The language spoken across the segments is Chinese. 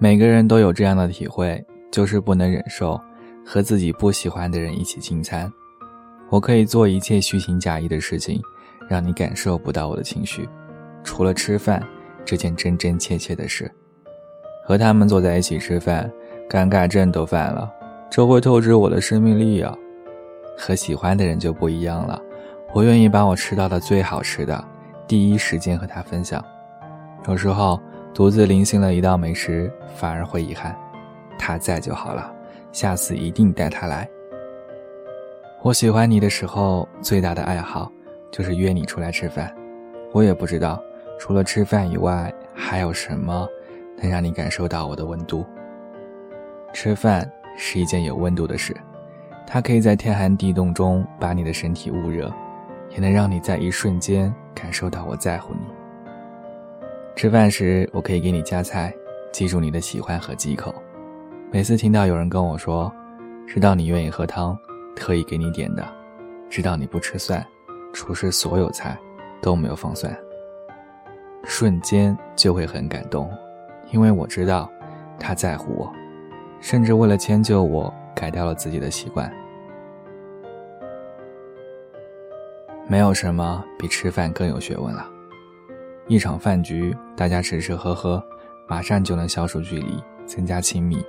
每个人都有这样的体会，就是不能忍受和自己不喜欢的人一起进餐。我可以做一切虚情假意的事情，让你感受不到我的情绪，除了吃饭这件真真切切的事。和他们坐在一起吃饭，尴尬症都犯了，这会透支我的生命力啊！和喜欢的人就不一样了，我愿意把我吃到的最好吃的，第一时间和他分享。有时候。独自临幸了一道美食，反而会遗憾。他在就好了，下次一定带他来。我喜欢你的时候，最大的爱好就是约你出来吃饭。我也不知道，除了吃饭以外，还有什么能让你感受到我的温度。吃饭是一件有温度的事，它可以在天寒地冻中把你的身体捂热，也能让你在一瞬间感受到我在乎你。吃饭时，我可以给你夹菜，记住你的喜欢和忌口。每次听到有人跟我说，知道你愿意喝汤，特意给你点的；知道你不吃蒜，厨师所有菜都没有放蒜。瞬间就会很感动，因为我知道他在乎我，甚至为了迁就我，改掉了自己的习惯。没有什么比吃饭更有学问了。一场饭局，大家吃吃喝喝，马上就能消除距离，增加亲密。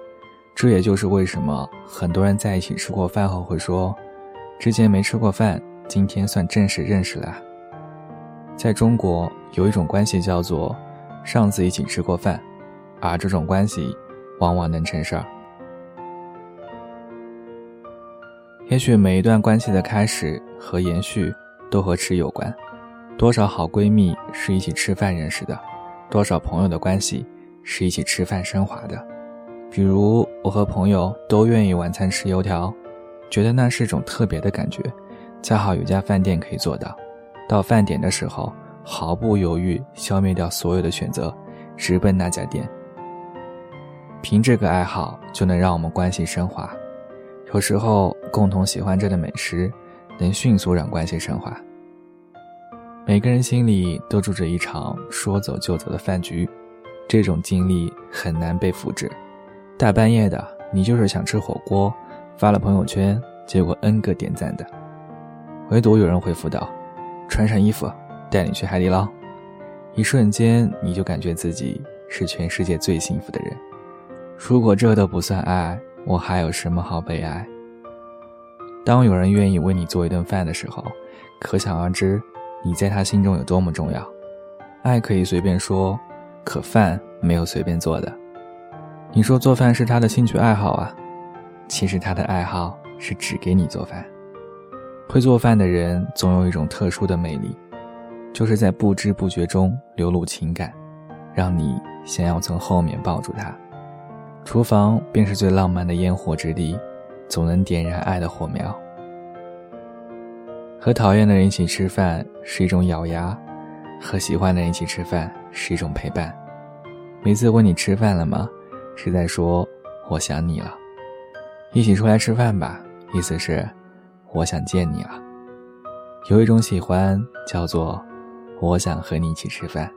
这也就是为什么很多人在一起吃过饭后会说：“之前没吃过饭，今天算正式认识了。”在中国，有一种关系叫做“上次一起吃过饭”，而这种关系往往能成事儿。也许每一段关系的开始和延续都和吃有关。多少好闺蜜是一起吃饭认识的，多少朋友的关系是一起吃饭升华的。比如我和朋友都愿意晚餐吃油条，觉得那是一种特别的感觉。恰好有家饭店可以做到，到饭点的时候毫不犹豫消灭掉所有的选择，直奔那家店。凭这个爱好就能让我们关系升华。有时候共同喜欢着的美食，能迅速让关系升华。每个人心里都住着一场说走就走的饭局，这种经历很难被复制。大半夜的，你就是想吃火锅，发了朋友圈，结果 N 个点赞的，唯独有人回复道：“穿上衣服，带你去海底捞。”一瞬间，你就感觉自己是全世界最幸福的人。如果这都不算爱，我还有什么好悲哀？当有人愿意为你做一顿饭的时候，可想而知。你在他心中有多么重要？爱可以随便说，可饭没有随便做的。你说做饭是他的兴趣爱好啊，其实他的爱好是只给你做饭。会做饭的人总有一种特殊的魅力，就是在不知不觉中流露情感，让你想要从后面抱住他。厨房便是最浪漫的烟火之地，总能点燃爱的火苗。和讨厌的人一起吃饭是一种咬牙，和喜欢的人一起吃饭是一种陪伴。每次问你吃饭了吗，是在说我想你了。一起出来吃饭吧，意思是我想见你了。有一种喜欢叫做我想和你一起吃饭。